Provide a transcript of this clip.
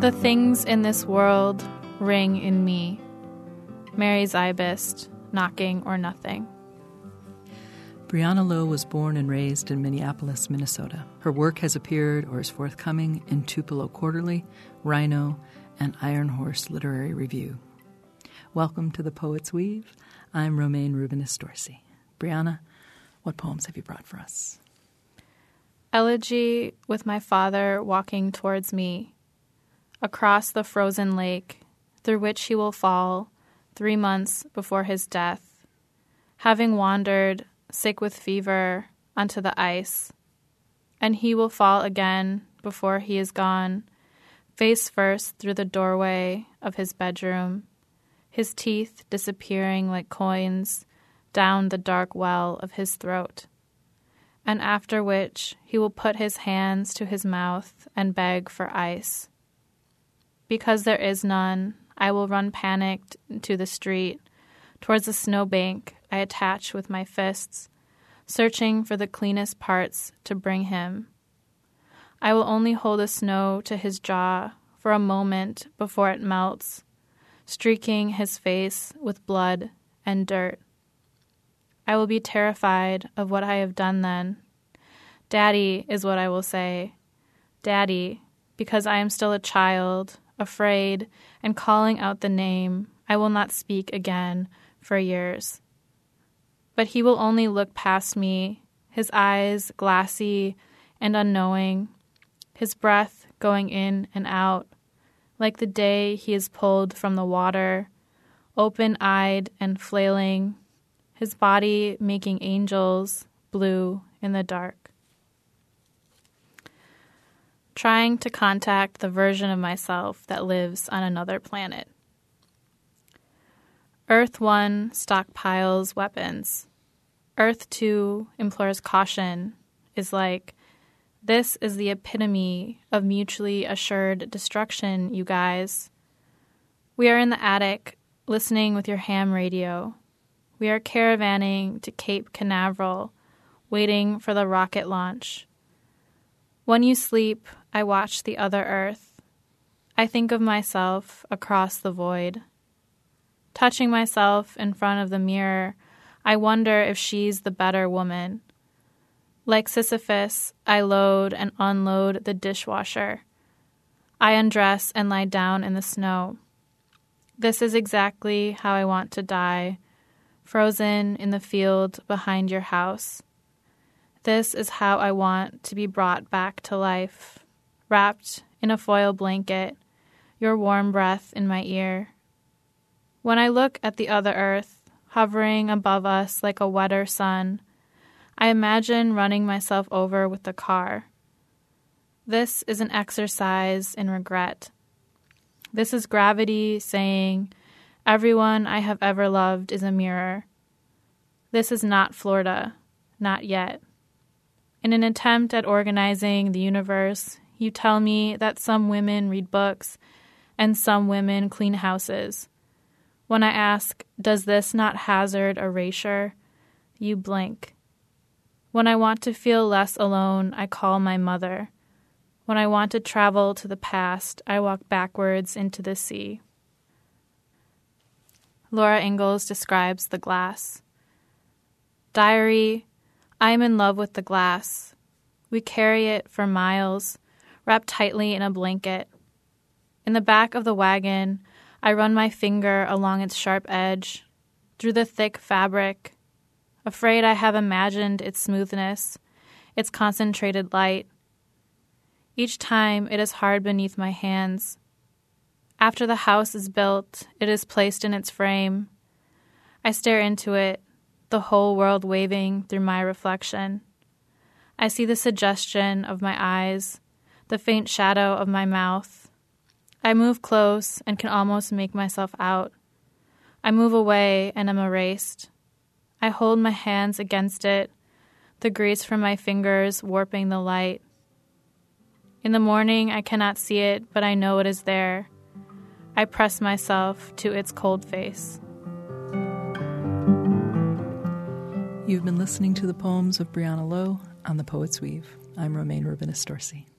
The things in this world ring in me. Mary Szybist, knocking or nothing. Brianna Lowe was born and raised in Minneapolis, Minnesota. Her work has appeared or is forthcoming in Tupelo Quarterly, Rhino, and Iron Horse Literary Review. Welcome to the Poet's Weave. I'm Romaine Rubinis Dorsey. Brianna, what poems have you brought for us? Elegy with my father walking towards me, across the frozen lake through which he will fall three months before his death, having wandered sick with fever, onto the ice. And he will fall again before he is gone, face first through the doorway of his bedroom, his teeth disappearing like coins down the dark well of his throat. And after which he will put his hands to his mouth and beg for ice. Because there is none, I will run panicked to the street, towards the snowbank I attach with my fists, searching for the cleanest parts to bring him. I will only hold the snow to his jaw for a moment before it melts, streaking his face with blood and dirt. I will be terrified of what I have done then. Daddy is what I will say. Daddy, because I am still a child, afraid, and calling out the name, I will not speak again for years. But he will only look past me, his eyes glassy and unknowing, his breath going in and out, like the day he is pulled from the water, open eyed and flailing, his body making angels blue in the dark. Trying to contact the version of myself that lives on another planet. Earth 1 stockpiles weapons. Earth 2 implores caution, is like, this is the epitome of mutually assured destruction, you guys. We are in the attic, listening with your ham radio. We are caravanning to Cape Canaveral, waiting for the rocket launch. When you sleep, I watch the other Earth. I think of myself across the void. Touching myself in front of the mirror, I wonder if she's the better woman. Like Sisyphus, I load and unload the dishwasher. I undress and lie down in the snow. This is exactly how I want to die, frozen in the field behind your house. This is how I want to be brought back to life, wrapped in a foil blanket, your warm breath in my ear. When I look at the other earth, hovering above us like a wetter sun, I imagine running myself over with the car. This is an exercise in regret. This is gravity saying, Everyone I have ever loved is a mirror. This is not Florida, not yet. In an attempt at organizing the universe, you tell me that some women read books and some women clean houses. When I ask, Does this not hazard erasure? you blink. When I want to feel less alone, I call my mother. When I want to travel to the past, I walk backwards into the sea. Laura Ingalls describes the glass. Diary, I am in love with the glass. We carry it for miles, wrapped tightly in a blanket. In the back of the wagon, I run my finger along its sharp edge, through the thick fabric, afraid I have imagined its smoothness, its concentrated light. Each time it is hard beneath my hands. After the house is built, it is placed in its frame. I stare into it, the whole world waving through my reflection. I see the suggestion of my eyes, the faint shadow of my mouth, I move close and can almost make myself out. I move away and am erased. I hold my hands against it, the grease from my fingers warping the light. In the morning, I cannot see it, but I know it is there. I press myself to its cold face. You've been listening to the poems of Brianna Lowe on The Poet's Weave. I'm Romaine Rubinis Dorsey.